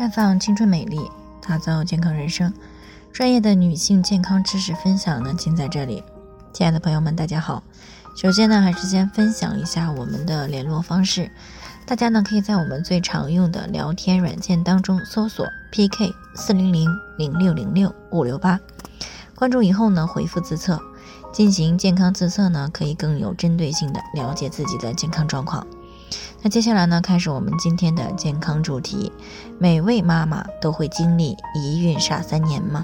绽放青春美丽，打造健康人生。专业的女性健康知识分享呢，尽在这里。亲爱的朋友们，大家好。首先呢，还是先分享一下我们的联络方式。大家呢，可以在我们最常用的聊天软件当中搜索 PK 四零零零六零六五六八，关注以后呢，回复自测进行健康自测呢，可以更有针对性的了解自己的健康状况。那接下来呢，开始我们今天的健康主题。每位妈妈都会经历一孕傻三年吗？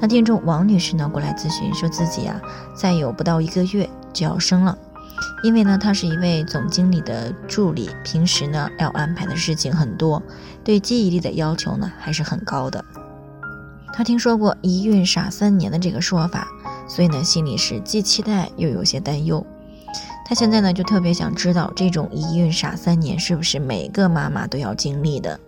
那听众王女士呢过来咨询，说自己啊再有不到一个月就要生了，因为呢她是一位总经理的助理，平时呢要安排的事情很多，对记忆力的要求呢还是很高的。她听说过一孕傻三年的这个说法，所以呢心里是既期待又有些担忧。她现在呢就特别想知道，这种一孕傻三年是不是每个妈妈都要经历的？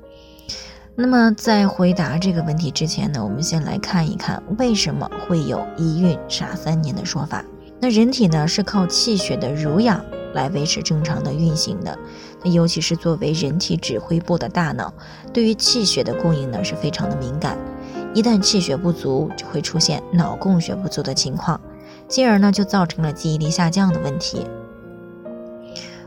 那么在回答这个问题之前呢，我们先来看一看为什么会有一孕傻三年的说法。那人体呢是靠气血的濡养来维持正常的运行的。那尤其是作为人体指挥部的大脑，对于气血的供应呢是非常的敏感。一旦气血不足，就会出现脑供血不足的情况，进而呢就造成了记忆力下降的问题。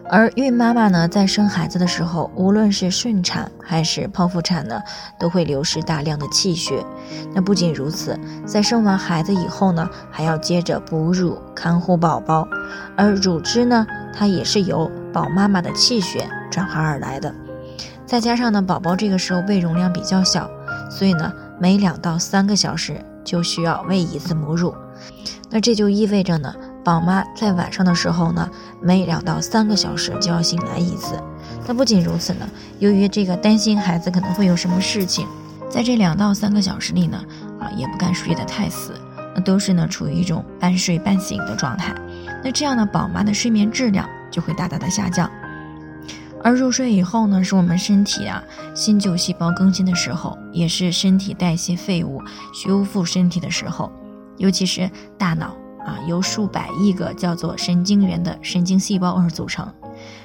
而孕妈妈呢，在生孩子的时候，无论是顺产还是剖腹产呢，都会流失大量的气血。那不仅如此，在生完孩子以后呢，还要接着哺乳、看护宝宝，而乳汁呢，它也是由宝妈妈的气血转化而来的。再加上呢，宝宝这个时候胃容量比较小，所以呢，每两到三个小时就需要喂一次母乳。那这就意味着呢。宝妈在晚上的时候呢，每两到三个小时就要醒来一次。那不仅如此呢，由于这个担心孩子可能会有什么事情，在这两到三个小时里呢，啊，也不敢睡得太死，那都是呢处于一种半睡半醒的状态。那这样呢，宝妈的睡眠质量就会大大的下降。而入睡以后呢，是我们身体啊新旧细胞更新的时候，也是身体代谢废物、修复身体的时候，尤其是大脑。啊，由数百亿个叫做神经元的神经细胞而组成，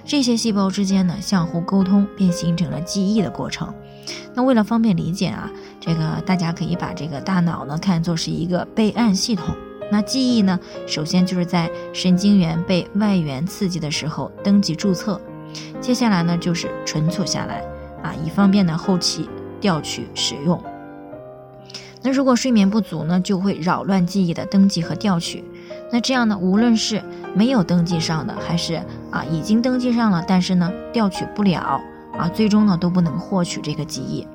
这些细胞之间呢相互沟通，便形成了记忆的过程。那为了方便理解啊，这个大家可以把这个大脑呢看作是一个备案系统。那记忆呢，首先就是在神经元被外源刺激的时候登记注册，接下来呢就是存储下来，啊，以方便呢后期调取使用。那如果睡眠不足呢，就会扰乱记忆的登记和调取。那这样呢，无论是没有登记上的，还是啊已经登记上了，但是呢调取不了啊，最终呢都不能获取这个记忆。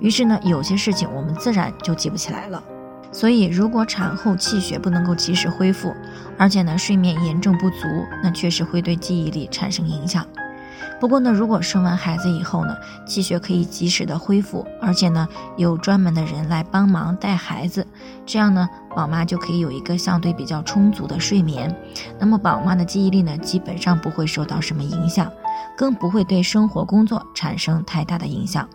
于是呢，有些事情我们自然就记不起来了。所以，如果产后气血不能够及时恢复，而且呢睡眠严重不足，那确实会对记忆力产生影响。不过呢，如果生完孩子以后呢，气血可以及时的恢复，而且呢，有专门的人来帮忙带孩子，这样呢，宝妈就可以有一个相对比较充足的睡眠。那么宝妈的记忆力呢，基本上不会受到什么影响，更不会对生活工作产生太大的影响。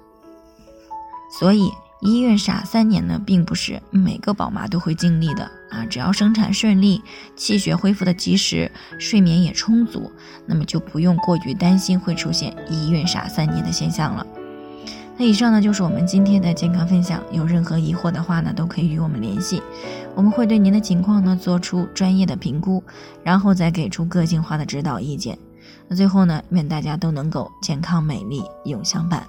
所以。一孕傻三年呢，并不是每个宝妈都会经历的啊。只要生产顺利，气血恢复的及时，睡眠也充足，那么就不用过于担心会出现一孕傻三年的现象了。那以上呢就是我们今天的健康分享。有任何疑惑的话呢，都可以与我们联系，我们会对您的情况呢做出专业的评估，然后再给出个性化的指导意见。那最后呢，愿大家都能够健康美丽永相伴。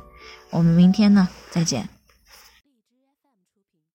我们明天呢再见。